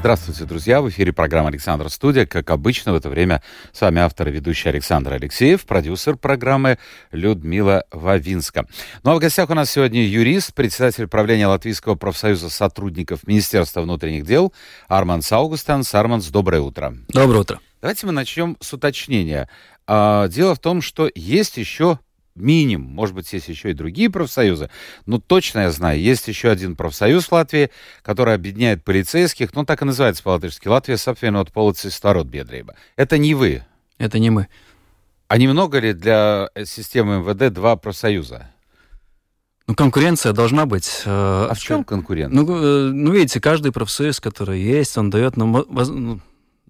Здравствуйте, друзья! В эфире программа «Александр Студия». Как обычно, в это время с вами автор и ведущий Александр Алексеев, продюсер программы Людмила Вавинска. Ну а в гостях у нас сегодня юрист, председатель правления Латвийского профсоюза сотрудников Министерства внутренних дел Арманс Аугустанс. Арманс, доброе утро. Доброе утро. Давайте мы начнем с уточнения. А, дело в том, что есть еще минимум, может быть, есть еще и другие профсоюзы, но точно я знаю, есть еще один профсоюз в Латвии, который объединяет полицейских, ну, так и называется по-латышски, Латвия Сапвенот полицейский народ Бедрейба. Это не вы. Это не мы. А немного ли для системы МВД два профсоюза? Ну, конкуренция должна быть. Э, а в чем конкуренция? Ну, э, ну, видите, каждый профсоюз, который есть, он дает нам ну,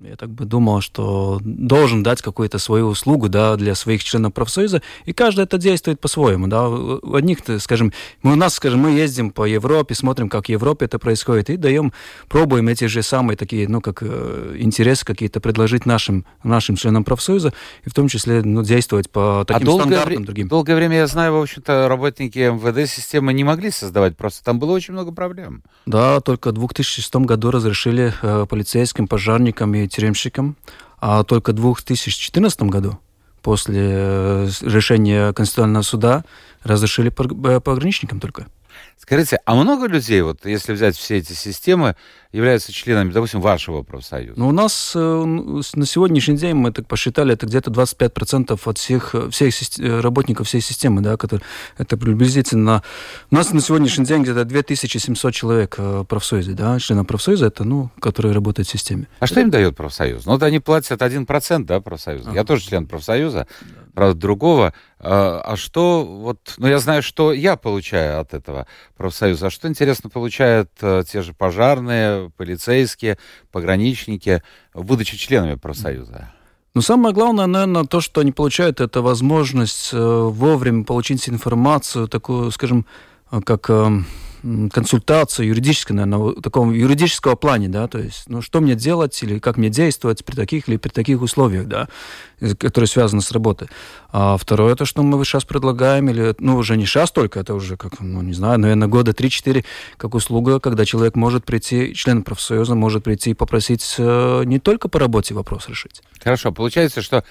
я так бы думал, что должен дать какую-то свою услугу да, для своих членов профсоюза, и каждый это действует по-своему. Да. У одних, скажем, мы у нас, скажем, мы ездим по Европе, смотрим, как в Европе это происходит, и даем, пробуем эти же самые такие, ну, как э, интересы какие-то предложить нашим, нашим членам профсоюза, и в том числе ну, действовать по таким а стандартам вре- другим. Долгое время, я знаю, в общем-то, работники МВД-системы не могли создавать, просто там было очень много проблем. Да, только в 2006 году разрешили э, полицейским, пожарникам и тюремщикам, а только в 2014 году после э, решения Конституционного суда разрешили э, пограничникам только. Скажите, а много людей, вот если взять все эти системы, являются членами, допустим, вашего профсоюза? Ну, у нас э, на сегодняшний день, мы так посчитали, это где-то 25% от всех, всех э, работников всей системы, да, которые, это приблизительно... У нас на сегодняшний день где-то 2700 человек в профсоюзе, да, членов профсоюза, это, ну, которые работают в системе. А что им дает профсоюз? Ну, вот они платят 1%, да, профсоюза. Ага. Я тоже член профсоюза, правда, другого. А, а что, вот, ну, я знаю, что я получаю от этого профсоюза. А что, интересно, получают э, те же пожарные, полицейские, пограничники, будучи членами профсоюза? Ну, самое главное, наверное, то, что они получают, это возможность э, вовремя получить информацию, такую, скажем, э, как консультацию юридической, наверное, в таком юридического плане, да, то есть, ну, что мне делать или как мне действовать при таких или при таких условиях, да, которые связаны с работой. А второе, то, что мы сейчас предлагаем, или, ну, уже не сейчас только, это уже, как, ну, не знаю, наверное, года 3-4, как услуга, когда человек может прийти, член профсоюза может прийти и попросить э, не только по работе вопрос решить. Хорошо, получается, что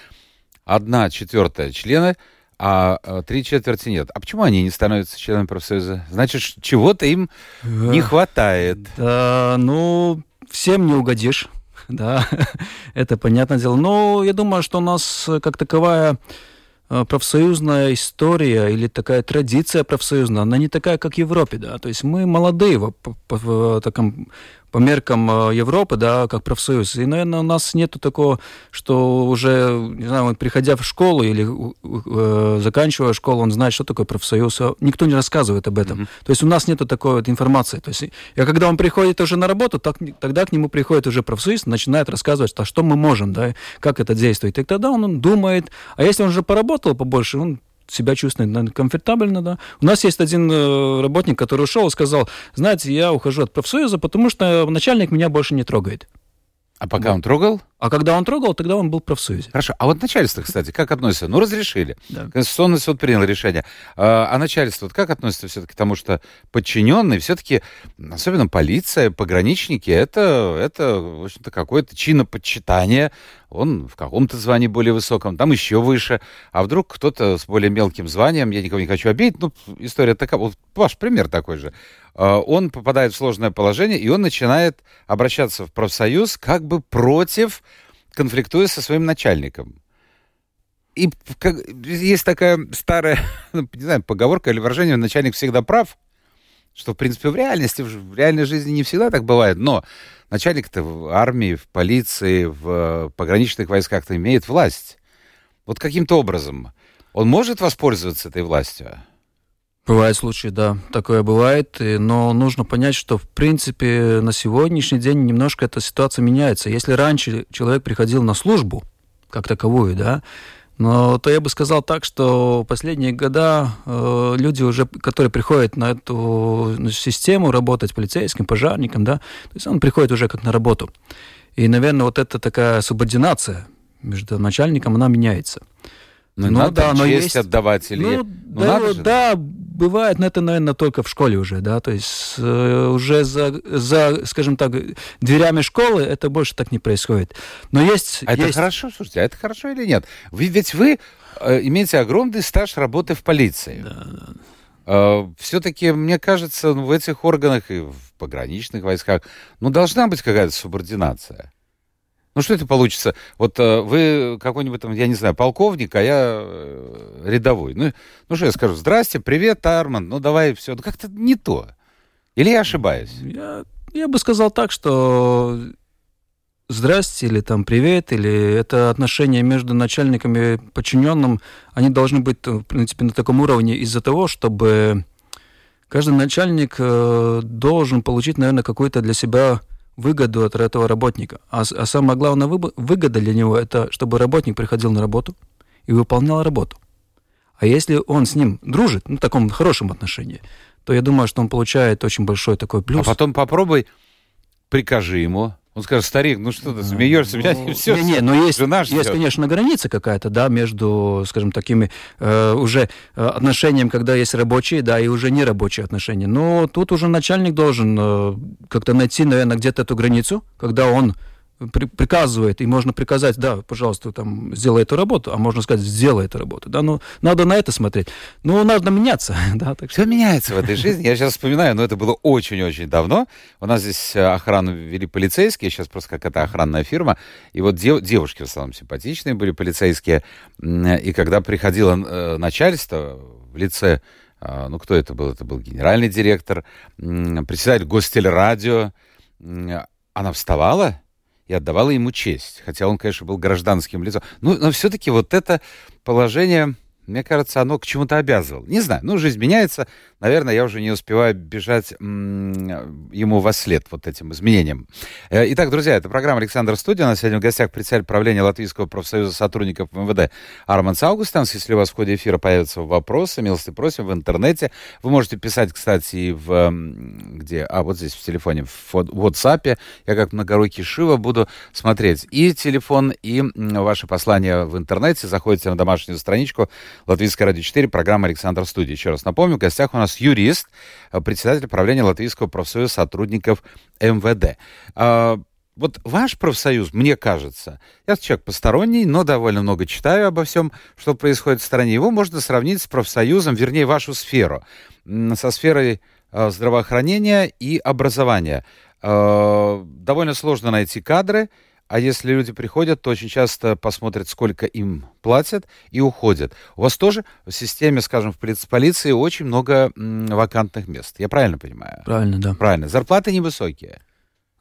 одна четвертая члена а, а три четверти нет. А почему они не становятся членами профсоюза? Значит, чего-то им не хватает. Да, ну, всем не угодишь. Да, это понятное дело. Но я думаю, что у нас как таковая э, профсоюзная история или такая традиция профсоюзная, она не такая, как в Европе, да. То есть мы молодые в, в, в таком по меркам э, Европы, да, как профсоюз. И, наверное, у нас нету такого, что уже, не знаю, приходя в школу или э, заканчивая школу, он знает, что такое профсоюз. А никто не рассказывает об этом. Mm-hmm. То есть у нас нету такой вот информации. То есть, и когда он приходит уже на работу, так, тогда к нему приходит уже профсоюз, начинает рассказывать, а что мы можем, да, как это действует. И тогда он, он думает, а если он уже поработал побольше, он себя чувствует наверное, комфортабельно, да. У нас есть один э, работник, который ушел и сказал, знаете, я ухожу от профсоюза, потому что начальник меня больше не трогает. А пока да. он трогал? А когда он трогал, тогда он был в профсоюзе. Хорошо. А вот начальство, кстати, как относится? Ну, разрешили. Да. Конституционный суд принял решение. А, а начальство вот как относится все-таки к тому, что подчиненные, все-таки, особенно полиция, пограничники, это, это в общем-то, какое-то чиноподчитание. Он в каком-то звании более высоком, там еще выше. А вдруг кто-то с более мелким званием, я никого не хочу обидеть, ну, история такая, вот ваш пример такой же. А, он попадает в сложное положение, и он начинает обращаться в профсоюз как бы против, конфликтуя со своим начальником. И как, есть такая старая, не знаю, поговорка или выражение, начальник всегда прав, что, в принципе, в реальности, в реальной жизни не всегда так бывает, но начальник-то в армии, в полиции, в пограничных войсках-то имеет власть. Вот каким-то образом он может воспользоваться этой властью? Бывают случаи, да, такое бывает, но нужно понять, что в принципе на сегодняшний день немножко эта ситуация меняется. Если раньше человек приходил на службу, как таковую, да, Но то я бы сказал так, что последние года э, люди уже, которые приходят на эту систему работать полицейским, пожарником, да, то есть он приходит уже как на работу. И, наверное, вот эта такая субординация между начальником, она меняется. Ну, ну надо да, но честь есть... отдавать или... Ну, ну, да, надо же, да, бывает, но это, наверное, только в школе уже, да, то есть э, уже за, за, скажем так, дверями школы это больше так не происходит. Но есть... А есть... это хорошо, слушайте, а это хорошо или нет? Вы, ведь вы э, имеете огромный стаж работы в полиции. Да, да. Э, все-таки, мне кажется, в этих органах и в пограничных войсках, ну, должна быть какая-то субординация. Ну что это получится? Вот э, вы какой-нибудь там, я не знаю, полковник, а я э, рядовой. Ну, ну что я скажу? Здрасте, привет, Арман, ну давай все. Ну как-то не то. Или я ошибаюсь? Я, я бы сказал так, что здрасте или там привет, или это отношения между начальниками и подчиненным, они должны быть, в принципе, на таком уровне из-за того, чтобы каждый начальник э, должен получить, наверное, какой-то для себя выгоду от этого работника. А, а самая главная выгода для него это, чтобы работник приходил на работу и выполнял работу. А если он с ним дружит, ну, в таком хорошем отношении, то я думаю, что он получает очень большой такой плюс. А потом попробуй, прикажи ему, он скажет, старик, ну что ты смеешься, меня ну, все. Не, не, но есть, жена есть, конечно, граница какая-то, да, между, скажем, такими э, уже э, отношениями, когда есть рабочие, да, и уже нерабочие отношения. Но тут уже начальник должен э, как-то найти, наверное, где-то эту границу, когда он при, приказывает, и можно приказать, да, пожалуйста, там, сделай эту работу, а можно сказать, сделай эту работу, да, ну, надо на это смотреть. Ну, надо меняться, да. Так что... Все меняется в этой жизни, я сейчас вспоминаю, но это было очень-очень давно, у нас здесь э, охрану вели полицейские, сейчас просто какая-то охранная фирма, и вот дев, девушки в основном симпатичные были полицейские, и когда приходило э, начальство в лице э, ну, кто это был? Это был генеральный директор, председатель гостелерадио. Она вставала и отдавала ему честь. Хотя он, конечно, был гражданским лицом. Ну, но все-таки вот это положение мне кажется, оно к чему-то обязывало. Не знаю, ну, жизнь меняется. Наверное, я уже не успеваю бежать ему во след вот этим изменениям. Э, итак, друзья, это программа «Александр Студия». У нас сегодня в гостях председатель правления Латвийского профсоюза сотрудников МВД Арманс Аугустанс. Если у вас в ходе эфира появятся вопросы, милости просим в интернете. Вы можете писать, кстати, и в... Где? А, вот здесь в телефоне, в WhatsApp. Я как многорукий Шива буду смотреть и телефон, и ваши послания в интернете. Заходите на домашнюю страничку Латвийское радио 4, программа «Александр Студия». Еще раз напомню, в гостях у нас юрист, э, председатель правления Латвийского профсоюза сотрудников МВД. А, вот ваш профсоюз, мне кажется, я человек посторонний, но довольно много читаю обо всем, что происходит в стране. Его можно сравнить с профсоюзом, вернее, вашу сферу, со сферой э, здравоохранения и образования. Э, довольно сложно найти кадры, а если люди приходят, то очень часто посмотрят, сколько им платят, и уходят. У вас тоже в системе, скажем, в полиции очень много вакантных мест. Я правильно понимаю? Правильно, да. Правильно. Зарплаты невысокие.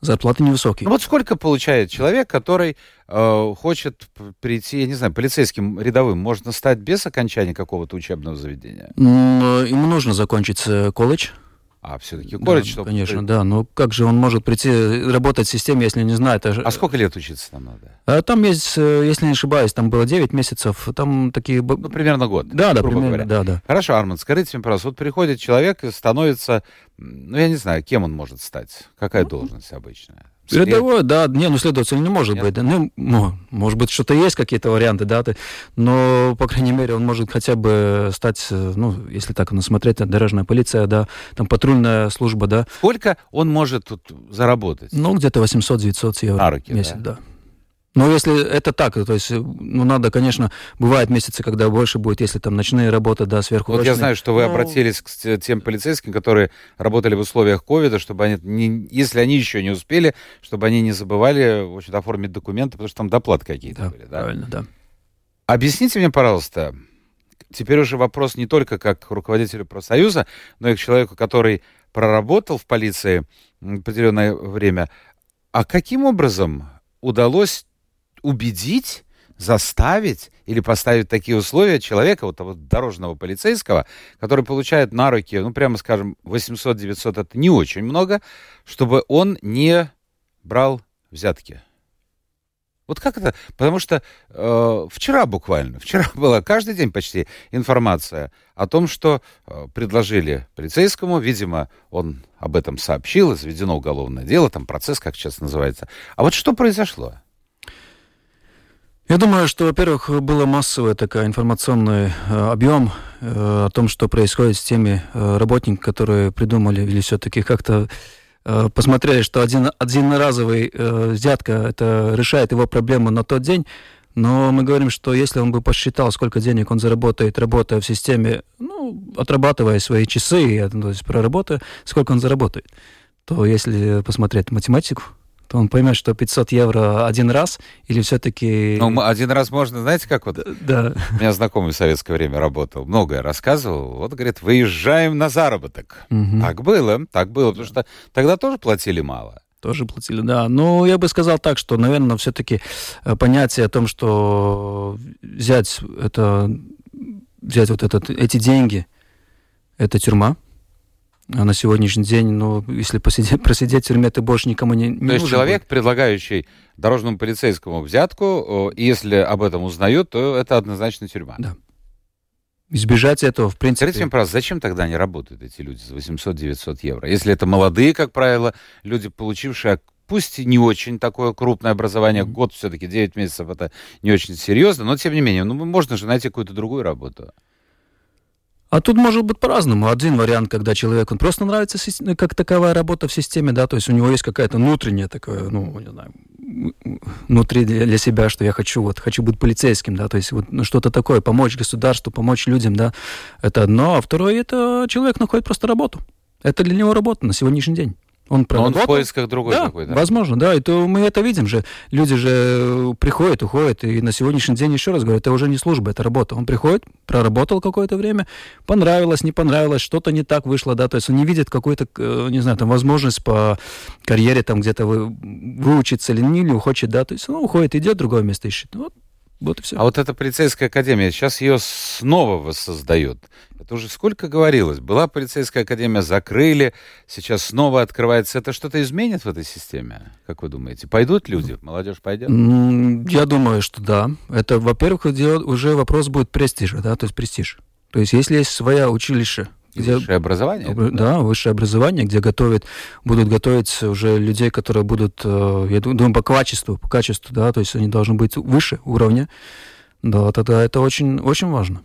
Зарплаты невысокие. Ну вот сколько получает человек, который э, хочет прийти, я не знаю, полицейским рядовым, можно стать без окончания какого-то учебного заведения? Ему нужно закончить э, колледж. А все-таки колледж, да, чтобы... Конечно, да. Но как же он может прийти работать в системе, если не знает? А, а сколько лет учиться там надо? А, там есть, э, если не ошибаюсь, там было 9 месяцев, там такие... Ну, примерно год. Да, да, примерно, говоря. да, да. Хорошо, Арман, скажите мне, пожалуйста, вот приходит человек и становится, ну, я не знаю, кем он может стать? Какая ну, должность обычная? Рядовой, да, не, ну следователь не может Нет. быть. Ну, ну, может быть, что-то есть, какие-то варианты, да, но, по крайней мере, он может хотя бы стать, ну, если так на смотреть, дорожная полиция, да, там патрульная служба, да. Сколько он может тут заработать? Ну, где-то 800-900 евро На руки, в месяц, да. да. Но если это так, то есть, ну, надо, конечно, бывают месяцы, когда больше будет, если там ночные работы, да, сверху. Вот я знаю, что вы Но... Ну, обратились к тем полицейским, которые работали в условиях ковида, чтобы они, не, если они еще не успели, чтобы они не забывали, в общем оформить документы, потому что там доплаты какие-то да, были, да? правильно, да. Объясните мне, пожалуйста, теперь уже вопрос не только как к руководителю профсоюза, но и к человеку, который проработал в полиции определенное время. А каким образом удалось убедить, заставить или поставить такие условия человека, вот того дорожного полицейского, который получает на руки, ну, прямо скажем, 800-900, это не очень много, чтобы он не брал взятки? Вот как это? Потому что э, вчера буквально, вчера была каждый день почти информация о том, что э, предложили полицейскому, видимо, он об этом сообщил, заведено уголовное дело, там процесс, как сейчас называется. А вот что произошло? Я думаю, что, во-первых, было массовый такой информационный э, объем э, о том, что происходит с теми э, работниками, которые придумали или все-таки как-то посмотрели, что один, одноразовый взятка это решает его проблему на тот день, но мы говорим, что если он бы посчитал, сколько денег он заработает, работая в системе, ну, отрабатывая свои часы, то есть проработая, сколько он заработает, то если посмотреть математику, то он поймет, что 500 евро один раз или все-таки... Ну, один раз можно, знаете, как вот... Да. У меня знакомый в советское время работал, многое рассказывал. Вот, говорит, выезжаем на заработок. Угу. Так было, так было, потому что тогда тоже платили мало. Тоже платили, да. Но я бы сказал так, что, наверное, все-таки э, понятие о том, что взять это, взять вот этот, эти деньги, это тюрьма, на сегодняшний день, ну, если посидеть, просидеть в тюрьме, ты больше никому не, не То есть человек, будет. предлагающий дорожному полицейскому взятку, и если об этом узнают, то это однозначно тюрьма. Да. Избежать этого, в принципе... Скажите мне, пожалуйста, зачем тогда они работают, эти люди, за 800-900 евро? Если это молодые, как правило, люди, получившие пусть и не очень такое крупное образование, mm-hmm. год все-таки, 9 месяцев, это не очень серьезно, но тем не менее, ну, можно же найти какую-то другую работу. А тут может быть по-разному. Один вариант, когда человеку просто нравится как таковая работа в системе, да, то есть у него есть какая-то внутренняя такая, ну, не знаю, внутри для себя, что я хочу, вот, хочу быть полицейским, да, то есть вот ну, что-то такое, помочь государству, помочь людям, да, это одно, а второе, это человек находит просто работу. Это для него работа на сегодняшний день. Он проработал. Но он в поисках другой да, какой-то. Возможно, да. И то мы это видим же. Люди же приходят, уходят, и на сегодняшний день, еще раз говорю, это уже не служба, это работа. Он приходит, проработал какое-то время, понравилось, не понравилось, что-то не так вышло, да, то есть он не видит какую-то, э, не знаю, там, возможность по карьере там где-то вы, выучиться или не, или хочет, да, то есть он уходит, идет, другое место ищет. Вот вот и все. А вот эта полицейская академия, сейчас ее снова воссоздают. Это уже сколько говорилось. Была полицейская академия, закрыли, сейчас снова открывается. Это что-то изменит в этой системе, как вы думаете? Пойдут люди? Молодежь пойдет? Я думаю, что да. Это, во-первых, уже вопрос будет престижа, да, то есть престиж. То есть если есть своя училище, где, высшее образование? Да, да, высшее образование, где готовят, будут готовить уже людей, которые будут, э, я думаю, по качеству, по качеству, да, то есть они должны быть выше уровня. Да, тогда это очень, очень важно.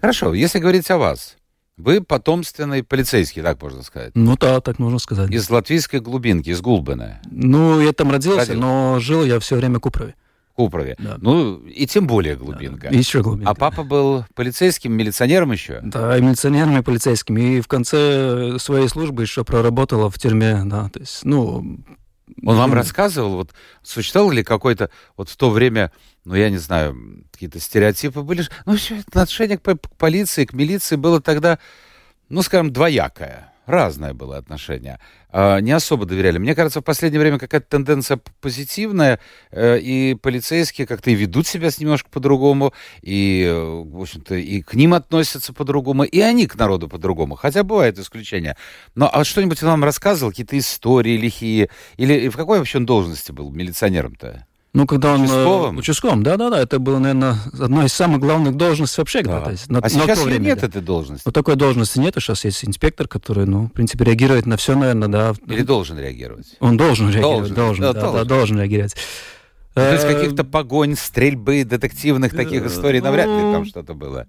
Хорошо, если говорить о вас, вы потомственный полицейский, так можно сказать. Ну да, так можно сказать. Из латвийской глубинки, из Гулбена. Ну, я там родился, Родил. но жил я все время в Купрове. Купрове. Да. Ну, и тем более глубинка. Да, еще глубинка. А папа был полицейским, милиционером еще? Да, и милиционером, и полицейским. И в конце своей службы еще проработала в тюрьме, да, то есть, ну... Он вам рассказывал, вот существовал ли какой-то, вот в то время, ну, я не знаю, какие-то стереотипы были, ну, все отношение к полиции, к милиции было тогда, ну, скажем, двоякое разное было отношение. А, не особо доверяли. Мне кажется, в последнее время какая-то тенденция позитивная, э, и полицейские как-то и ведут себя с немножко по-другому, и, э, в общем-то, и к ним относятся по-другому, и они к народу по-другому. Хотя бывают исключения. Но а что-нибудь он вам рассказывал, какие-то истории лихие? Или в какой вообще он должности был милиционером-то? Ну, когда он... Э, участковым? Участковым, да-да-да. Это было, наверное, одна из самых главных должностей вообще. Да. То есть, на, а сейчас время, нет да. этой должности? Ну, такой должности нет. Сейчас есть инспектор, который, ну, в принципе, реагирует на все, наверное, да. Или должен реагировать? Он должен реагировать, должен, должен, да, да, должен. да, должен реагировать. Ну, то есть э, каких-то погонь, стрельбы, детективных таких историй навряд ли там что-то было?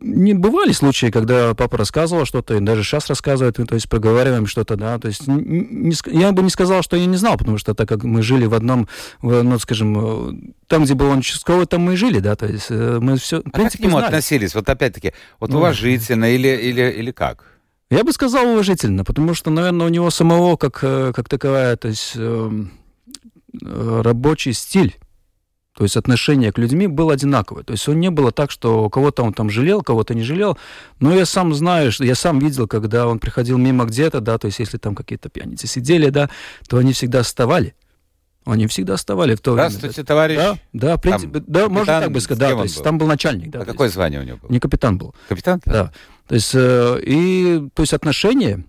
Не бывали случаи, когда папа рассказывал что-то, и даже сейчас рассказывает, то есть проговариваем что-то, да, то есть не, я бы не сказал, что я не знал, потому что так как мы жили в одном, в, ну, скажем, э, там, где был он участковый, там мы и жили, да, то есть э, мы все, а как к нему знали. относились, вот опять-таки, вот ну, уважительно или, или, или как? Я бы сказал уважительно, потому что, наверное, у него самого как, э, как таковая, то есть э, рабочий стиль, то есть отношение к людьми было одинаковое. То есть он не было так, что кого-то он там жалел, кого-то не жалел. Но я сам знаю, что я сам видел, когда он приходил мимо где-то, да, то есть если там какие-то пьяницы сидели, да, то они всегда вставали. Они всегда вставали в то время. Здравствуйте, товарищ. Да, да, в принципе, там, да, можно так бы сказать. Да, то есть был? там был начальник. Да, а какое есть, звание у него было? Не капитан был. Капитан? Да. да. То есть, э, и, то есть отношение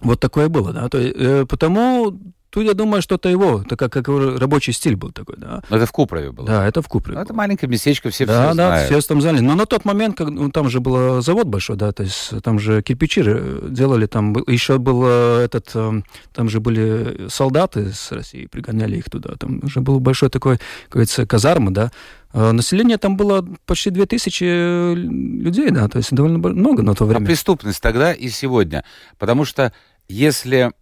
вот такое было, да. То есть, э, потому тут я думаю, что это его, это как, как рабочий стиль был такой, да. Но это в Купрове было? Да, это в Купрове. Ну, это маленькое местечко, все да, все да, знают. все там знали. Но на тот момент, как, ну, там же был завод большой, да, то есть там же кирпичи делали, там еще был этот, э, там же были солдаты с России, пригоняли их туда, там уже был большой такой, как говорится, казарма, да, а население там было почти 2000 людей, да, то есть довольно много на то время. А преступность тогда и сегодня? Потому что если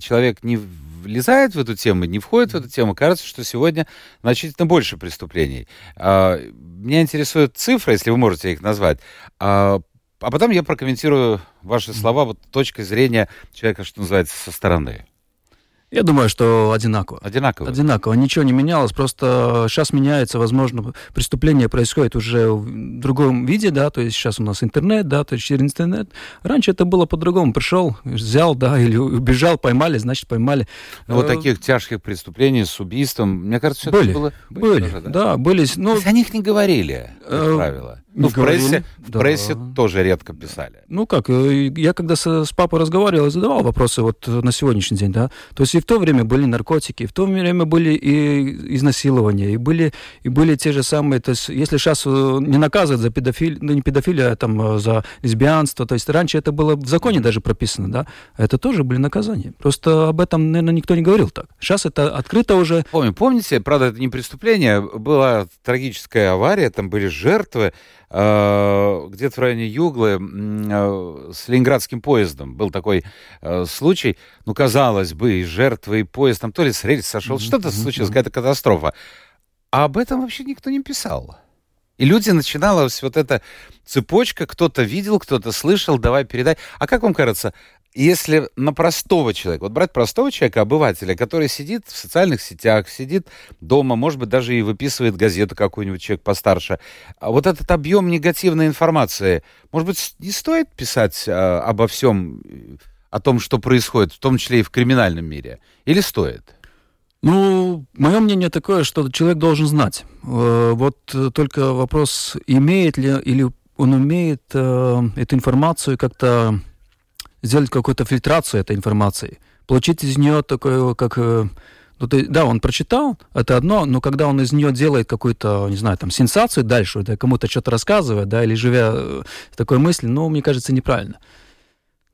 человек не влезает в эту тему, не входит в эту тему, кажется, что сегодня значительно больше преступлений. А, меня интересуют цифры, если вы можете их назвать. А, а потом я прокомментирую ваши слова вот точкой зрения человека, что называется, со стороны. Я думаю, что одинаково. Одинаково. Одинаково. Ничего не менялось. Просто сейчас меняется, возможно, преступление происходит уже в другом виде, да, то есть сейчас у нас интернет, да, то есть через интернет. Раньше это было по-другому. Пришел, взял, да, или убежал, поймали, значит, поймали. Ну, вот э, таких тяжких преступлений с убийством, мне кажется, были, было... Были, были тоже, да? да, были. Но... Есть о них не говорили, как э, правило. Ну, в прессе, да. в прессе тоже редко писали. Ну как, э, я когда с, с папой разговаривал, задавал вопросы вот на сегодняшний день, да. То есть в то время были наркотики, в то время были и изнасилования, и были, и были те же самые, то есть если сейчас э, не наказывают за педофилию, ну не педофилию, а там э, за лесбиянство, то есть раньше это было в законе даже прописано, да, это тоже были наказания. Просто об этом, наверное, никто не говорил так. Сейчас это открыто уже. Помню, помните, правда, это не преступление, была трагическая авария, там были жертвы, где-то в районе Юглы э, с ленинградским поездом был такой э, случай. Ну, казалось бы, и жертвы, и поезд там то ли с рельс сошел, что-то случилось, какая-то катастрофа. А об этом вообще никто не писал. И люди начиналась вот эта цепочка, кто-то видел, кто-то слышал, давай передай. А как вам кажется, если на простого человека, вот брать простого человека, обывателя, который сидит в социальных сетях, сидит дома, может быть, даже и выписывает газету какую-нибудь, человек постарше, а вот этот объем негативной информации, может быть, не стоит писать а, обо всем, о том, что происходит, в том числе и в криминальном мире, или стоит? Ну, мое мнение такое, что человек должен знать. Э, вот только вопрос, имеет ли или он умеет э, эту информацию как-то сделать какую-то фильтрацию этой информации, получить из нее такое, как... Э, ну, ты, да, он прочитал, это одно, но когда он из нее делает какую-то, не знаю, там, сенсацию дальше, да, кому-то что-то рассказывает, да, или живя э, в такой мысли, ну, мне кажется, неправильно.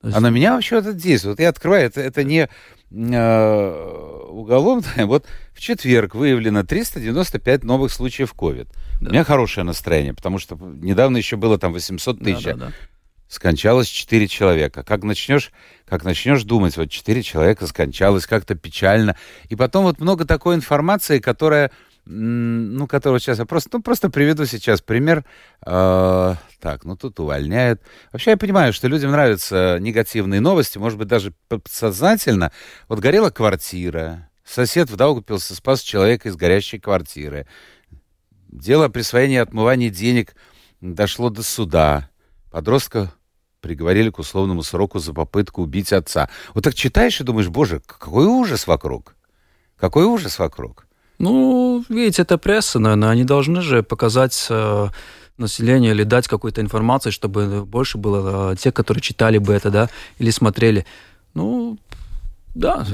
Есть... А на меня вообще это действует. Вот я открываю, это, это не э, уголовное. Вот в четверг выявлено 395 новых случаев COVID. Да. У меня хорошее настроение, потому что недавно еще было там 800 тысяч. Да, да, да скончалось четыре человека. Как начнешь, как начнешь думать, вот четыре человека скончалось, как-то печально. И потом вот много такой информации, которая, ну, которую сейчас я просто, ну, просто приведу сейчас пример. Э, так, ну, тут увольняют. Вообще я понимаю, что людям нравятся негативные новости, может быть, даже подсознательно. Вот горела квартира, сосед в Даугавпилсе спас человека из горящей квартиры. Дело о присвоении и отмывании денег дошло до суда. Подростка приговорили к условному сроку за попытку убить отца. Вот так читаешь и думаешь, боже, какой ужас вокруг. Какой ужас вокруг. Ну, видите, это пресса, наверное. Они должны же показать э, населению или дать какую-то информацию, чтобы больше было э, тех, которые читали бы это, да, или смотрели. Ну, да.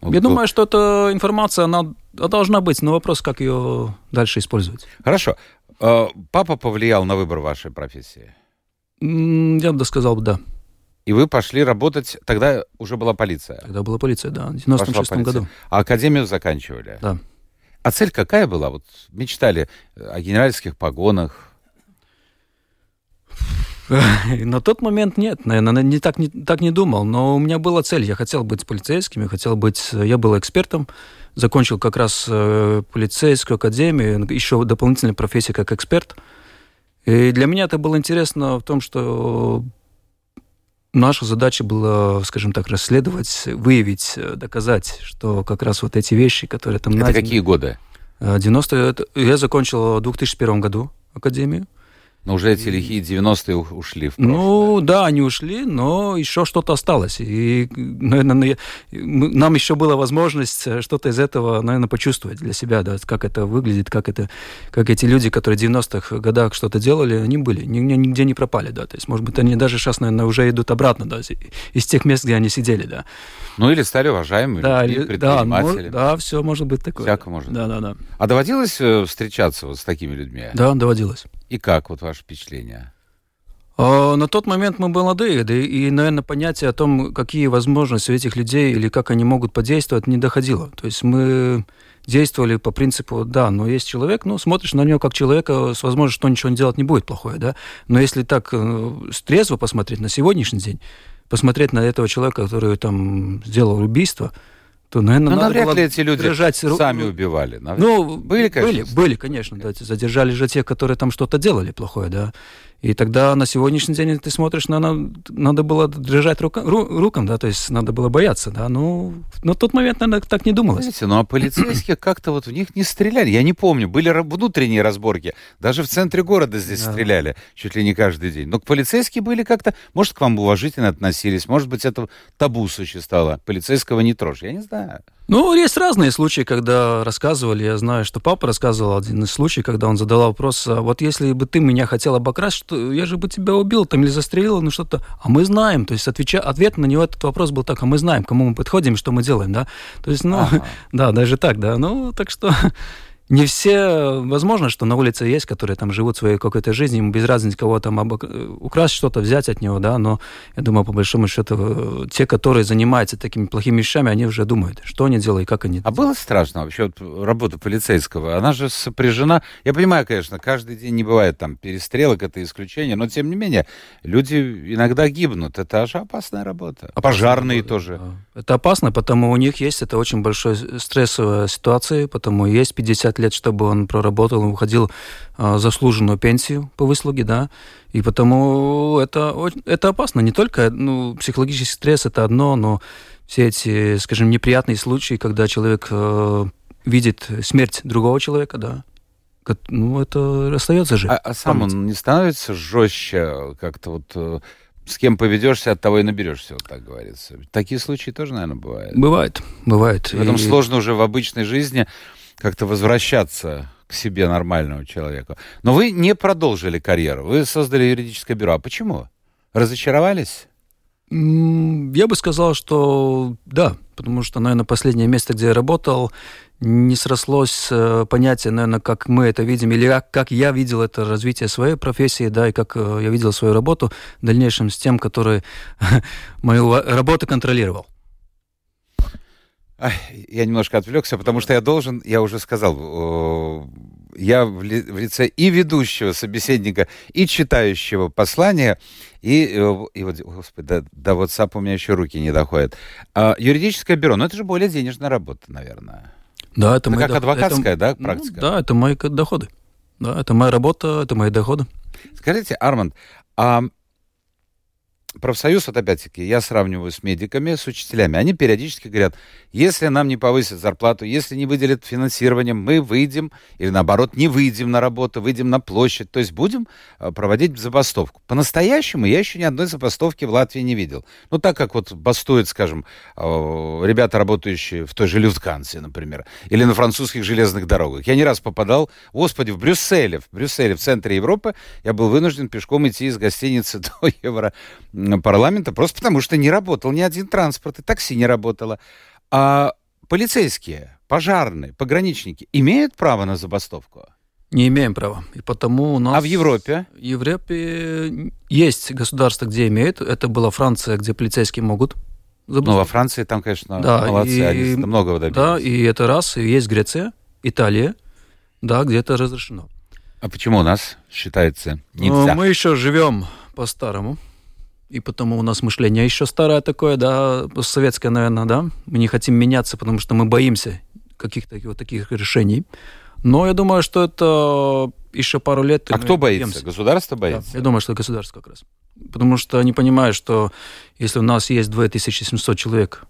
Вот, Я думаю, что эта информация, она должна быть, но вопрос, как ее дальше использовать. Хорошо. Э, папа повлиял на выбор вашей профессии? Я бы сказал, да. И вы пошли работать, тогда уже была полиция? Тогда была полиция, да, в 96 году. А академию заканчивали? Да. А цель какая была? Вот мечтали о генеральских погонах? На тот момент нет, наверное, не так, не так не думал, но у меня была цель. Я хотел быть полицейским, я хотел быть... Я был экспертом, закончил как раз э, полицейскую академию, еще дополнительная профессия как эксперт. И для меня это было интересно в том, что наша задача была, скажем так, расследовать, выявить, доказать, что как раз вот эти вещи, которые там... Это найдены, какие годы? 90 Я закончил в 2001 году академию. Но уже эти лихие 90-е ушли в прошлое. Ну, да, они ушли, но еще что-то осталось. И, наверное, нам еще была возможность э, что-то из этого, наверное, почувствовать для себя, да, как это выглядит, как, это, как эти люди, которые в 90-х годах что-то делали, они были, нигде, не пропали, да. То есть, может быть, они даже сейчас, наверное, уже идут обратно, да, из тех мест, где они сидели, да. Ну, или стали уважаемыми да, людьми, предпринимателями. Да, да, все может быть такое. Всяко может. Да, да, да. А доводилось э, встречаться вот с такими людьми? Да, доводилось. И как вот ваше впечатление? А, на тот момент мы были молодые, да и, наверное, понятие о том, какие возможности у этих людей или как они могут подействовать, не доходило. То есть мы действовали по принципу, да, но есть человек, ну, смотришь на него как человека с возможностью, что ничего не делать не будет плохое, да. Но если так э, трезво посмотреть на сегодняшний день, посмотреть на этого человека, который там сделал убийство, то, наверное, ну, навряд ли эти люди держать... сами убивали. Навряд... Ну, были, конечно. Были, были, конечно, да. Задержали же те, которые там что-то делали плохое, да. И тогда на сегодняшний день ты смотришь, на, надо, надо было держать рука, ру, рукам, да, то есть надо было бояться, да, ну, но в тот момент, наверное, так не думалось. Знаете, ну а полицейские как-то вот в них не стреляли, я не помню, были внутренние разборки, даже в центре города здесь да. стреляли чуть ли не каждый день, но полицейские были как-то, может, к вам уважительно относились, может быть, это табу существовало, полицейского не трожь, я не знаю. Ну, есть разные случаи, когда рассказывали. Я знаю, что папа рассказывал один из случаев, когда он задал вопрос, а вот если бы ты меня хотел обокрасть, что я же бы тебя убил там или застрелил, ну что-то. А мы знаем, то есть отвеча... ответ на него этот вопрос был так, а мы знаем, кому мы подходим, что мы делаем, да. То есть, ну, ага. да, даже так, да. Ну, так что не все, возможно, что на улице есть, которые там живут своей какой-то жизнью, им без разницы кого там обок... украсть что-то, взять от него, да, но я думаю, по большому счету, те, которые занимаются такими плохими вещами, они уже думают, что они делают, как они А было страшно вообще вот, работа полицейского? Она же сопряжена, я понимаю, конечно, каждый день не бывает там перестрелок, это исключение, но тем не менее, люди иногда гибнут, это же опасная работа. А пожарные работа, тоже. Да. Это опасно, потому у них есть это очень большая стрессовая ситуация, потому есть 50 лет, чтобы он проработал, он уходил э, заслуженную пенсию по выслуге, да, и потому это, это опасно. Не только ну, психологический стресс это одно, но все эти, скажем, неприятные случаи, когда человек э, видит смерть другого человека, да, ну, это остается же. А, а сам он не становится жестче как-то вот э, с кем поведешься, от того и наберешься, вот так говорится. Такие случаи тоже, наверное, бывают. Бывает, бывает. В этом и... сложно уже в обычной жизни как-то возвращаться к себе нормальному человеку. Но вы не продолжили карьеру, вы создали юридическое бюро. А почему? Разочаровались? Я бы сказал, что да, потому что, наверное, последнее место, где я работал, не срослось э, понятие, наверное, как мы это видим, или как, я видел это развитие своей профессии, да, и как э, я видел свою работу в дальнейшем с тем, который мою работу контролировал я немножко отвлекся, потому что я должен, я уже сказал, я в, ли, в лице и ведущего собеседника, и читающего послания, и, и вот, господи, до, до WhatsApp у меня еще руки не доходят. А, юридическое бюро, ну это же более денежная работа, наверное. Да, это, это мои как доход... адвокатская, это, да, ну, практика? Ну, да, это мои доходы. Да, это моя работа, это мои доходы. Скажите, Арманд, а профсоюз, вот опять-таки, я сравниваю с медиками, с учителями, они периодически говорят, если нам не повысят зарплату, если не выделят финансирование, мы выйдем, или наоборот, не выйдем на работу, выйдем на площадь, то есть будем э, проводить забастовку. По-настоящему я еще ни одной забастовки в Латвии не видел. Ну, так как вот бастуют, скажем, э, ребята, работающие в той же Люфткансе, например, или на французских железных дорогах. Я не раз попадал, господи, в Брюсселе, в Брюсселе, в центре Европы, я был вынужден пешком идти из гостиницы до Евро парламента просто потому, что не работал ни один транспорт, и такси не работало. А полицейские, пожарные, пограничники имеют право на забастовку? Не имеем права. И потому у нас... А в Европе? В Европе есть государства, где имеют. Это была Франция, где полицейские могут Ну, во Франции там, конечно, да, молодцы, и, они многого добились. Да, и это раз. И есть Греция, Италия, да, где это разрешено. А почему у нас считается нельзя? Ну, мы еще живем по-старому и потому у нас мышление еще старое такое, да, советское, наверное, да. Мы не хотим меняться, потому что мы боимся каких-то вот таких решений. Но я думаю, что это еще пару лет... А кто боится? Боимся. Государство боится? Да, я думаю, что государство как раз. Потому что они понимают, что если у нас есть 2700 человек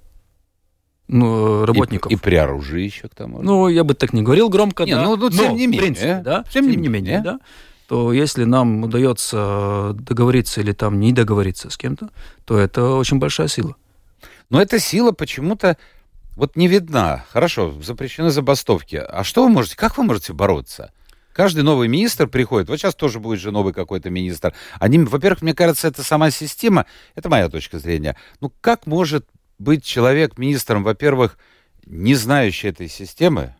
ну, работников. И, и при оружии еще к тому. Ну, я бы так не говорил громко, не, да. Ну, ну, тем но, не менее. В принципе, да. Тем, тем не менее, менее да что если нам удается договориться или там не договориться с кем-то, то это очень большая сила. Но эта сила почему-то вот не видна. Хорошо, запрещены забастовки. А что вы можете, как вы можете бороться? Каждый новый министр приходит. Вот сейчас тоже будет же новый какой-то министр. Они, во-первых, мне кажется, это сама система. Это моя точка зрения. Ну, как может быть человек министром, во-первых, не знающий этой системы?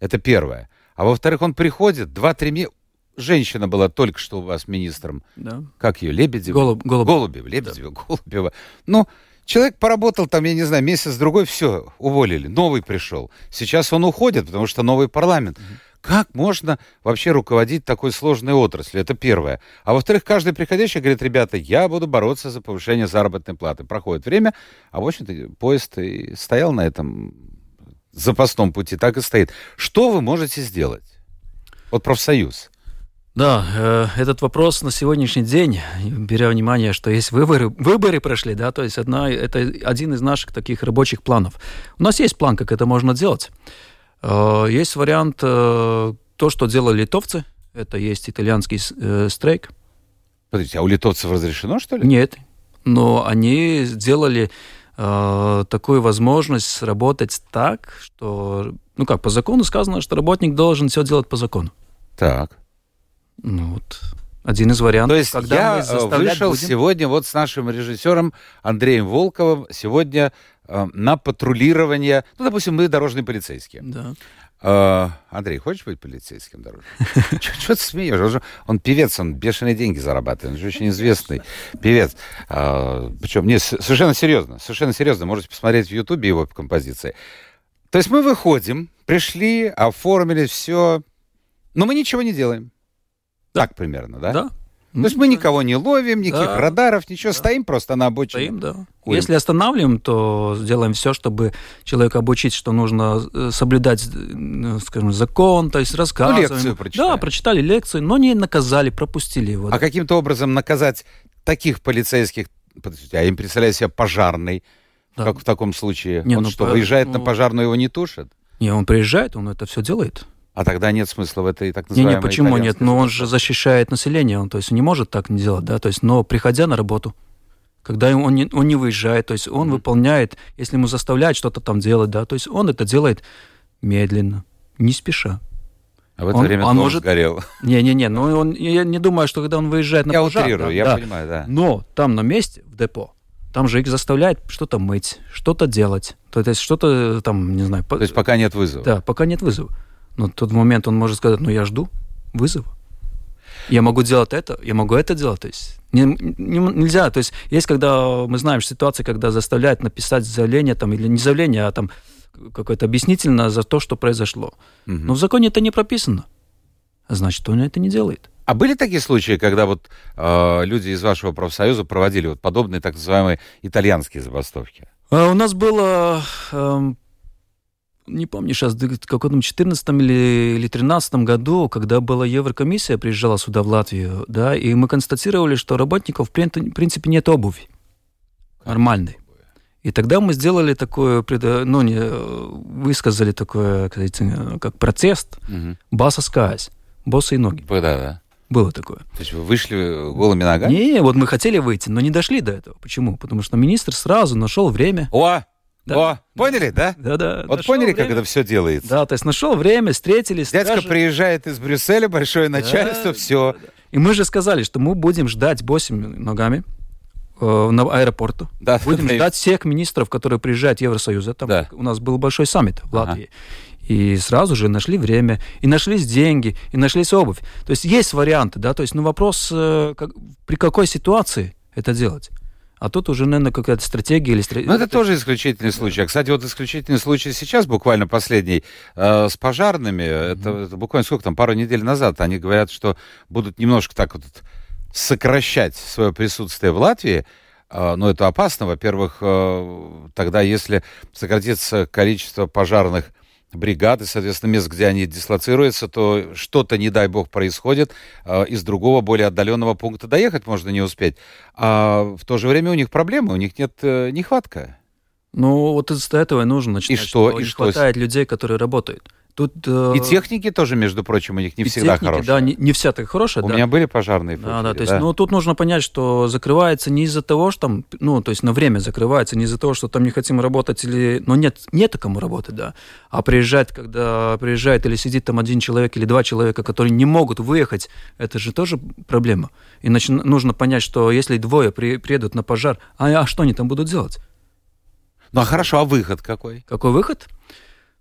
Это первое. А во-вторых, он приходит, два-три месяца... Женщина была только что у вас министром. Да. Как ее? Лебедева? Голуб, Голубева. Голубева. Лебедева, да. Голубева. Ну, человек поработал там, я не знаю, месяц-другой, все, уволили. Новый пришел. Сейчас он уходит, потому что новый парламент. Mm-hmm. Как можно вообще руководить такой сложной отраслью? Это первое. А во-вторых, каждый приходящий говорит, ребята, я буду бороться за повышение заработной платы. Проходит время, а в общем-то поезд и стоял на этом запасном пути, так и стоит. Что вы можете сделать? Вот профсоюз. Да, э, этот вопрос на сегодняшний день, беря внимание, что есть выборы, выборы прошли, да, то есть одна, это один из наших таких рабочих планов. У нас есть план, как это можно делать. Э, есть вариант, э, то, что делали литовцы, это есть итальянский э, стрейк. Подождите, а у литовцев разрешено, что ли? Нет, но они сделали такую возможность работать так, что, ну как, по закону сказано, что работник должен все делать по закону. Так. Ну вот, один из вариантов. То есть когда я вышел будем... сегодня вот с нашим режиссером Андреем Волковым сегодня Э, на патрулирование, ну, допустим, мы дорожные полицейские. Да. Uh, Андрей, хочешь быть полицейским дорожным? Что ты смеешь? Он, певец, он бешеные деньги зарабатывает, он же очень известный певец. Uh, причем, не, совершенно серьезно, совершенно серьезно, можете посмотреть в Ютубе его композиции. То есть мы выходим, пришли, оформили все, но мы ничего не делаем. Да. Так примерно, да? Да. То есть мы никого не ловим, никаких да. радаров, ничего, да. стоим просто на обочине. Стоим, да. Курим. Если останавливаем, то сделаем все, чтобы человека обучить, что нужно э, соблюдать, э, скажем, закон, то есть рассказываем. Ну, лекцию прочитали. Да, прочитали лекцию, но не наказали, пропустили его. А да. каким-то образом наказать таких полицейских, подождите, а им представляю себе пожарный, да. как в таком случае? Не, он ну, что, по... выезжает ну... на пожарную, его не тушат? Не, он приезжает, он это все делает. А тогда нет смысла в этой так называемой... Не, не, почему нет? Но он же защищает население, он, то есть, не может так не делать, да, то есть, но приходя на работу, когда он не, он не выезжает, то есть он mm-hmm. выполняет, если ему заставляют что-то там делать, да, то есть он это делает медленно, не спеша. А в это он, время он может... сгорел. Не-не-не, ну он, я не думаю, что когда он выезжает на я пожар... Я утрирую, да, я да. понимаю, да. Но там на месте, в депо, там же их заставляют что-то мыть, что-то делать. То есть что-то там, не знаю... То есть пока нет вызова. Да, пока нет вызова. Но в тот момент он может сказать, ну я жду вызова. Я могу делать это, я могу это делать. То есть не, не, нельзя. То есть есть, когда мы знаем ситуации, когда заставляют написать заявление там, или не заявление, а там какое-то объяснительное за то, что произошло. Угу. Но в законе это не прописано. А значит, он это не делает. А были такие случаи, когда вот э, люди из вашего профсоюза проводили вот подобные так называемые итальянские забастовки? А у нас было э, не помню сейчас, в каком-то 14 или, или 13 году, когда была Еврокомиссия, приезжала сюда, в Латвию, да, и мы констатировали, что работников, в принципе, нет обуви нормальной. И тогда мы сделали такое, ну, не, высказали такое, как протест, угу. баса скаясь, босые ноги. Да, да. Было такое. То есть вы вышли голыми ногами? Не, вот мы хотели выйти, но не дошли до этого. Почему? Потому что министр сразу нашел время. О! Да. О, поняли, да? Да, да. Вот поняли, время. как это все делается? Да, то есть нашел время, встретились. Дядька даже... приезжает из Брюсселя, большое начальство, да, все. Да, да. И мы же сказали, что мы будем ждать босыми ногами э, на аэропорту. Да, будем да, ждать всех министров, которые приезжают в Евросоюз. Там да. у нас был большой саммит в Латвии. Ага. И сразу же нашли время, и нашлись деньги, и нашлись обувь. То есть есть варианты, да, то есть, ну вопрос, э, как, при какой ситуации это делать. А тут уже, наверное, какая-то стратегия или стратегия. Ну, это тоже исключительный случай. А, кстати, вот исключительный случай сейчас, буквально последний, э, с пожарными. Mm-hmm. Это, это буквально сколько там, пару недель назад. Они говорят, что будут немножко так вот сокращать свое присутствие в Латвии. Э, но это опасно. Во-первых, э, тогда, если сократится количество пожарных бригады, соответственно, мест, где они дислоцируются, то что-то, не дай бог, происходит, э, из другого, более отдаленного пункта доехать можно не успеть. А в то же время у них проблемы, у них нет э, нехватка. Ну, вот из-за этого и нужно начинать. И что? что и не что? хватает людей, которые работают. Тут, э, и техники тоже, между прочим, у них не всегда техники, хорошие. Да, не, не вся так хорошая. У да. меня были пожарные фотки, Да, да, то есть, да. ну, тут нужно понять, что закрывается не из-за того, что там, ну, то есть на время закрывается, не из-за того, что там не хотим работать или, ну, нет, нет кому работать, да, а приезжать, когда приезжает или сидит там один человек или два человека, которые не могут выехать, это же тоже проблема. И нач... нужно понять, что если двое при... приедут на пожар, а, а что они там будут делать? Ну, а хорошо, а выход какой? Какой выход?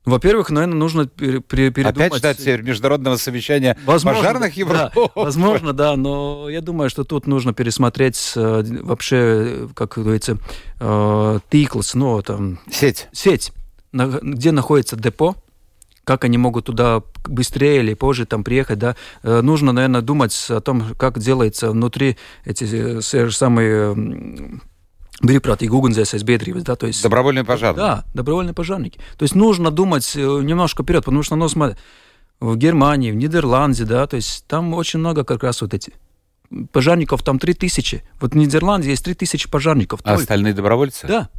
Во-первых, наверное, нужно передумать... Опять ждать международного совещания возможно, пожарных Европы? Да, возможно, да, но я думаю, что тут нужно пересмотреть э, вообще, как говорится, э, тиклс, ну, там... Сеть. Сеть, где находится депо, как они могут туда быстрее или позже там приехать, да, э, нужно, наверное, думать о том, как делается внутри эти же самые brīvprātīgi ugunsdzēsēs biedrības, да, то есть... Добровольные пожарники. Да, добровольные пожарники. То есть нужно думать э, немножко вперед, потому что, ну, смотри, в Германии, в Нидерланде, да, то есть там очень много как раз вот эти пожарников, там 3000. Вот в Нидерланде есть 3000 пожарников. А только. остальные добровольцы? Да.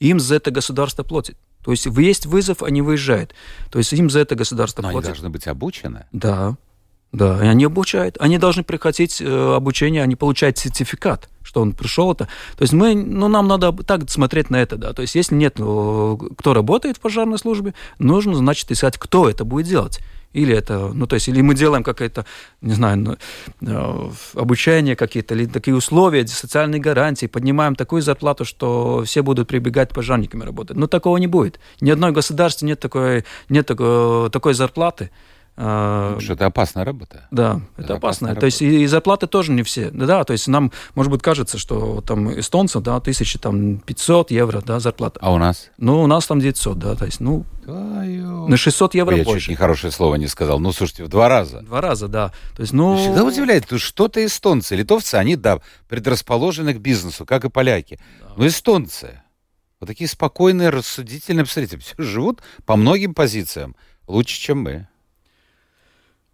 Им за это государство платит. То есть есть вызов, они выезжают. То есть им за это государство Но платит. они должны быть обучены? Да. Да, и они обучают. Они должны проходить э, обучение, они получают сертификат что он пришел это. То есть мы, ну, нам надо так смотреть на это, да. То есть если нет, э, кто работает в пожарной службе, нужно, значит, искать, кто это будет делать. Или это, ну, то есть, или мы делаем какое-то, не знаю, ну, э, обучение какие-то, или такие условия, социальные гарантии, поднимаем такую зарплату, что все будут прибегать пожарниками работать. Но такого не будет. Ни одной государстве нет такой, нет такой, такой зарплаты. А, что это опасная работа. Да, это, это опасная. опасная то есть и, и зарплаты тоже не все. Да, то есть нам, может быть, кажется, что там эстонцам, да, тысячи там 500 евро, да, зарплата. А у нас? Ну, у нас там 900, да, то есть, ну, Твою... на 600 евро Я больше. чуть нехорошее слово не сказал. Ну, слушайте, в два раза. Два раза, да. То есть, ну... Всегда удивляет, что-то эстонцы, литовцы, они, да, предрасположены к бизнесу, как и поляки. Да. Но эстонцы, вот такие спокойные, рассудительные, посмотрите, все живут по многим позициям лучше, чем мы.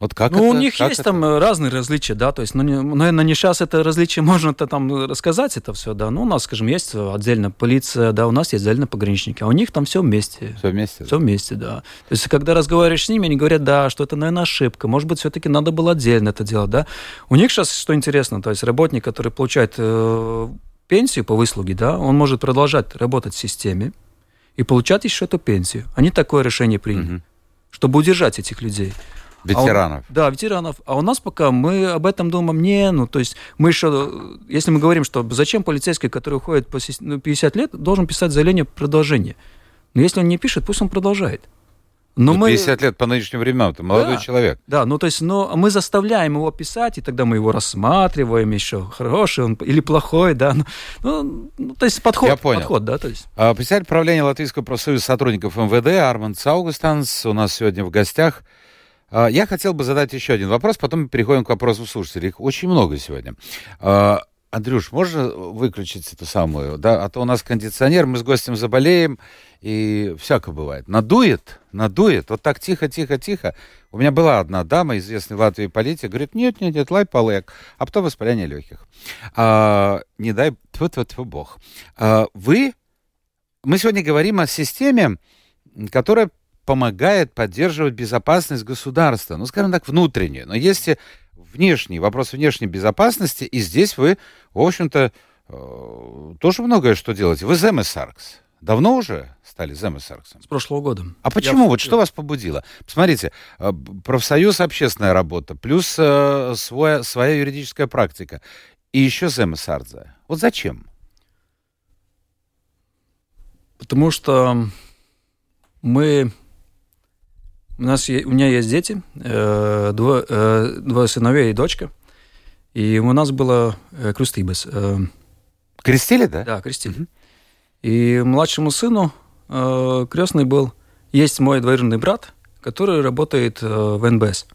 Вот как ну, это, у них есть это? там разные различия, да, то есть, ну, не, наверное, не сейчас это различие можно-то там рассказать это все, да, ну, у нас, скажем, есть отдельно полиция, да, у нас есть отдельно пограничники, а у них там все вместе. Все вместе? Все да? вместе, да. То есть, когда разговариваешь с ними, они говорят, да, что это, наверное, ошибка, может быть, все-таки надо было отдельно это делать, да. У них сейчас, что интересно, то есть, работник, который получает э, пенсию по выслуге, да, он может продолжать работать в системе и получать еще эту пенсию. Они такое решение приняли, угу. чтобы удержать этих людей. Ветеранов. А у, да, ветеранов. А у нас пока мы об этом думаем не, ну, то есть мы еще, если мы говорим, что зачем полицейский, который уходит по 50 ну, лет, должен писать заявление продолжения. Но если он не пишет, пусть он продолжает. Но мы... 50 лет по нынешним временам, это молодой да, человек. Да, ну то есть, но мы заставляем его писать, и тогда мы его рассматриваем еще, хороший он или плохой, да. Ну, ну, ну то есть подход, Я понял. подход, да, то есть. А, председатель правления Латвийского профсоюза сотрудников МВД Арман Цаугустанс у нас сегодня в гостях. А, я хотел бы задать еще один вопрос, потом переходим к вопросу слушателей. Их очень много сегодня. А, Андрюш, можно выключить эту самую, да, а то у нас кондиционер, мы с гостем заболеем, и всяко бывает. Надует, надует, вот так тихо, тихо, тихо. У меня была одна дама, известный в Латвии политик, говорит, нет, нет, нет, лай полек, а потом воспаление легких. А, не дай, тьфу, тьфу, бог. А, вы, мы сегодня говорим о системе, которая помогает поддерживать безопасность государства, ну, скажем так, внутреннюю. Но есть и внешний, вопрос внешней безопасности, и здесь вы, в общем-то, э, тоже многое что делаете. Вы Земесаркс. Давно уже стали Земесарксом? С прошлого года. А почему? Я... Вот что вас побудило? Посмотрите, э, профсоюз, общественная работа, плюс э, свой, своя юридическая практика, и еще Земесардзе. Вот зачем? Потому что мы у нас у меня есть дети, э, два, э, два сыновей и дочка. И у нас было э, крестибес. Э, Крестили, да? Да, крестили. Угу. И младшему сыну э, крестный был. Есть мой двоюродный брат, который работает э, в НБС.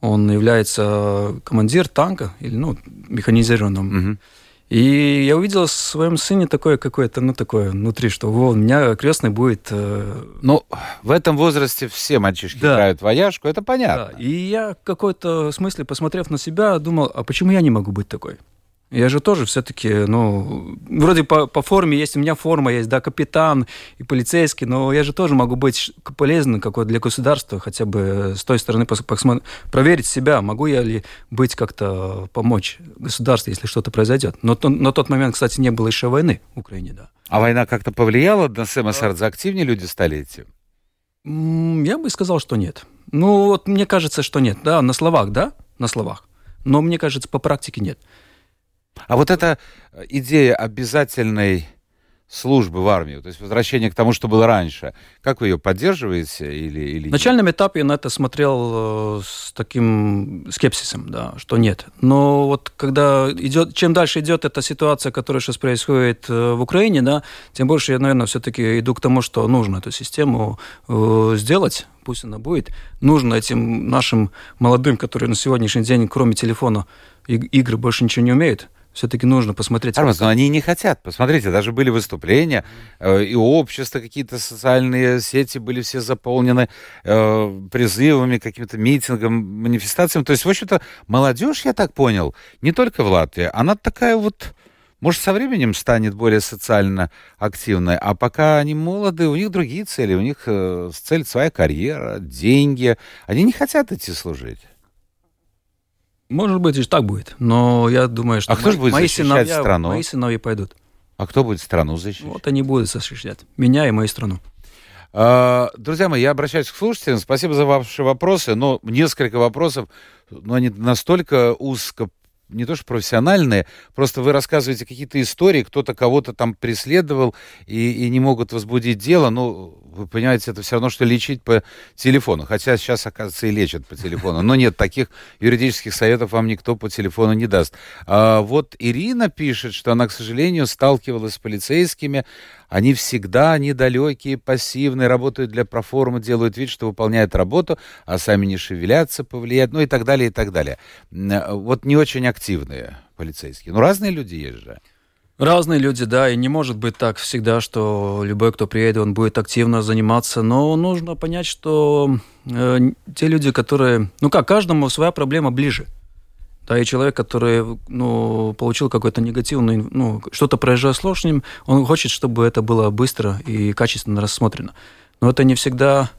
Он является командир танка, или, ну, механизированным. Угу. И я увидел в своем сыне такое какое-то, ну, такое внутри, что у меня крестный будет... Э... Ну, в этом возрасте все мальчишки да. играют вояжку, это понятно. Да. И я в какой-то смысле, посмотрев на себя, думал, а почему я не могу быть такой? Я же тоже все-таки, ну, вроде по, по форме есть, у меня форма есть, да, капитан и полицейский, но я же тоже могу быть полезным какой для государства, хотя бы с той стороны посмотреть, проверить себя, могу я ли быть как-то помочь государству, если что-то произойдет. Но то, на тот момент, кстати, не было еще войны в Украине, да. А война как-то повлияла на Сэма Сардзе? Активнее люди стали идти? Я бы сказал, что нет. Ну, вот мне кажется, что нет. Да, на словах, да, на словах. Но мне кажется, по практике нет. А вот эта э, идея обязательной службы в армию, то есть возвращение к тому, что было раньше. Как вы ее поддерживаете или, или В начальном этапе я на это смотрел э, с таким скепсисом, да, что нет. Но вот когда идет, чем дальше идет эта ситуация, которая сейчас происходит э, в Украине, да, тем больше я, наверное, все-таки иду к тому, что нужно эту систему сделать, пусть она будет. Нужно этим нашим молодым, которые на сегодняшний день, кроме телефона, игры больше ничего не умеют, все-таки нужно посмотреть. Армаз, но они не хотят. Посмотрите, даже были выступления, э, и общества, какие-то социальные сети были все заполнены э, призывами, каким-то митингом, манифестациями. То есть, в общем-то, молодежь, я так понял, не только в Латвии, она такая вот... Может, со временем станет более социально активной, а пока они молоды, у них другие цели, у них э, цель своя карьера, деньги. Они не хотят идти служить. Может быть, и так будет. Но я думаю, что а кто же будет мои сыновья, страну? Мои сыновья пойдут. А кто будет страну защищать? Вот они будут защищать. Меня и мою страну. А, друзья мои, я обращаюсь к слушателям. Спасибо за ваши вопросы. Но несколько вопросов, но они настолько узко не то что профессиональные, просто вы рассказываете какие-то истории, кто-то кого-то там преследовал и, и не могут возбудить дело. Ну, вы понимаете, это все равно, что лечить по телефону. Хотя сейчас, оказывается, и лечат по телефону. Но нет, таких юридических советов вам никто по телефону не даст. А вот Ирина пишет, что она, к сожалению, сталкивалась с полицейскими. Они всегда недалекие, пассивные, работают для проформы, делают вид, что выполняют работу, а сами не шевелятся, повлияют, ну и так далее, и так далее. Вот не очень активные полицейские. Ну, разные люди есть же. Разные люди, да, и не может быть так всегда, что любой, кто приедет, он будет активно заниматься, но нужно понять, что э, те люди, которые, ну как, каждому своя проблема ближе. Да, и человек, который ну, получил какой-то негативный, ну, что-то произошло с ним, он хочет, чтобы это было быстро и качественно рассмотрено. Но это не всегда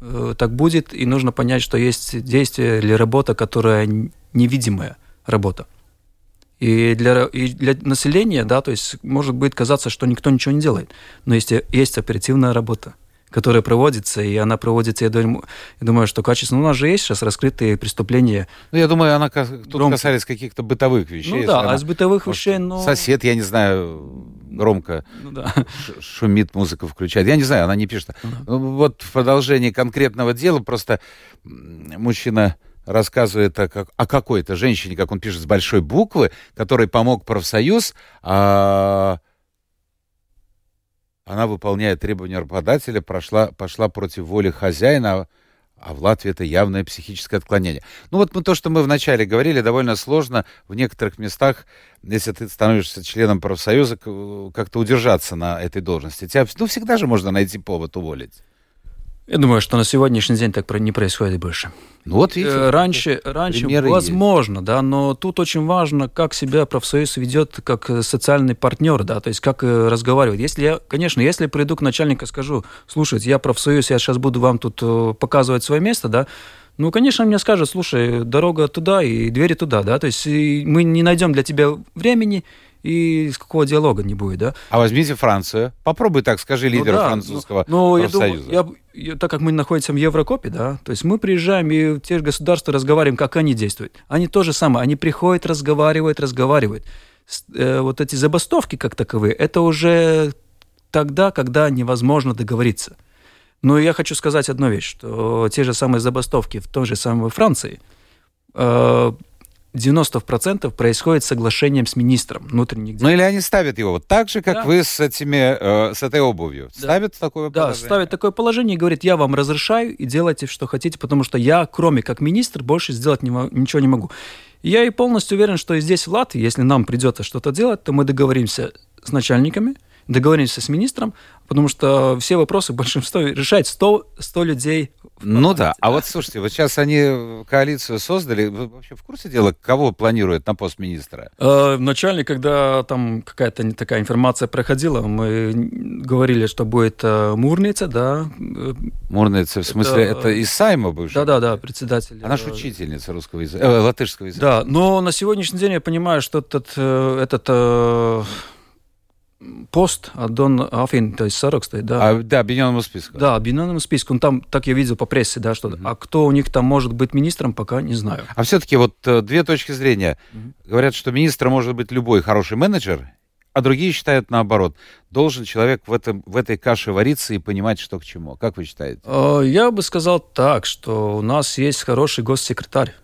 э, так будет, и нужно понять, что есть действие или работа, которая невидимая работа. И для, и для населения, да, то есть может быть казаться, что никто ничего не делает. Но есть, есть оперативная работа которая проводится, и она проводится, я думаю, я думаю что качественно. У нас же есть сейчас раскрытые преступления. Ну, я думаю, она тут громко. касались каких-то бытовых вещей. Ну да, а из бытовых вещей, ну... Сосед, я не знаю, громко ну, да. шумит, музыку включает. Я не знаю, она не пишет. Ну, да. Вот в продолжении конкретного дела просто мужчина рассказывает о, как, о какой-то женщине, как он пишет, с большой буквы, которой помог профсоюз, а она, выполняя требования работодателя, прошла, пошла против воли хозяина, а в Латвии это явное психическое отклонение. Ну вот мы, то, что мы вначале говорили, довольно сложно в некоторых местах, если ты становишься членом профсоюза, как-то удержаться на этой должности. Тебя, ну, всегда же можно найти повод уволить. Я думаю, что на сегодняшний день так не происходит больше. Ну вот видите. Э, раньше, раньше возможно, есть. да, но тут очень важно, как себя профсоюз ведет как социальный партнер, да, то есть как э, разговаривает. Если я, конечно, если приду к начальнику и скажу, слушайте, я профсоюз, я сейчас буду вам тут э, показывать свое место, да, ну, конечно, мне скажут, слушай, дорога туда и двери туда, да, то есть мы не найдем для тебя времени, и с какого диалога не будет, да? А возьмите Францию. Попробуй так, скажи лидеру ну, да, французского ну, профсоюза. Я думаю, я, так как мы находимся в Еврокопе, да, то есть мы приезжаем и в те же государства разговариваем, как они действуют. Они то же самое, они приходят, разговаривают, разговаривают. Э, вот эти забастовки как таковые, это уже тогда, когда невозможно договориться. Но я хочу сказать одну вещь, что те же самые забастовки в той же самой Франции э, 90% происходит соглашением с министром внутренних дел. Ну или они ставят его вот так же, как да. вы с, этими, э, с этой обувью. Да. Ставят такое да, положение? Да, ставят такое положение и говорят, я вам разрешаю и делайте, что хотите, потому что я, кроме как министр, больше сделать не, ничего не могу. я и полностью уверен, что и здесь в Латвии, если нам придется что-то делать, то мы договоримся с начальниками, договоримся с министром, потому что все вопросы большинство решает 100, 100 людей Ну да, а вот слушайте, вот сейчас они коалицию создали, вы вообще в курсе дела, кого планируют на пост министра? Э, вначале, когда там какая-то не такая информация проходила, мы говорили, что будет э, Мурница, да. Мурница, в смысле, это, это из Сайма бывший? Да-да-да, председатель. Она же учительница русского языка, э, латышского языка. Да, но на сегодняшний день я понимаю, что этот, этот пост Дон Афин, то есть Сарокстой, да. А, да, объединенному списку. Да, объединенному списку. Ну, там, так я видел по прессе, да, что... Угу. А кто у них там может быть министром, пока не знаю. А все-таки вот две точки зрения. Угу. Говорят, что министр может быть любой хороший менеджер, а другие считают наоборот. Должен человек в, этом, в этой каше вариться и понимать, что к чему. Как вы считаете? Э, я бы сказал так, что у нас есть хороший госсекретарь.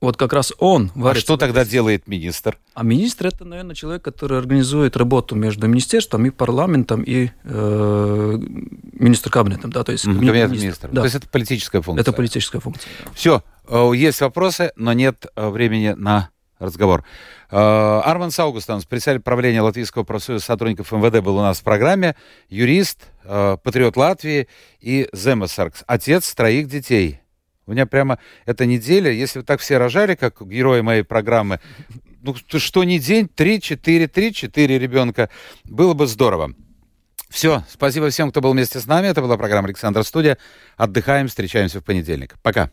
Вот как раз он А что тогда делает министр? А министр это, наверное, человек, который организует работу между министерством и парламентом и э, министр кабинетом, да, то есть кабинет, кабинет министра. Да. То есть это политическая функция. Это политическая функция. Да. Все, э, есть вопросы, но нет э, времени на разговор. Э, Арман Саугустанс, председатель правления Латвийского профсоюза сотрудников МВД, был у нас в программе. Юрист, патриот Латвии и Земесаркс, отец троих детей. У меня прямо эта неделя, если вы так все рожали, как герои моей программы, ну, что не день, 3-4, 3-4 ребенка, было бы здорово. Все, спасибо всем, кто был вместе с нами. Это была программа «Александр Студия». Отдыхаем, встречаемся в понедельник. Пока.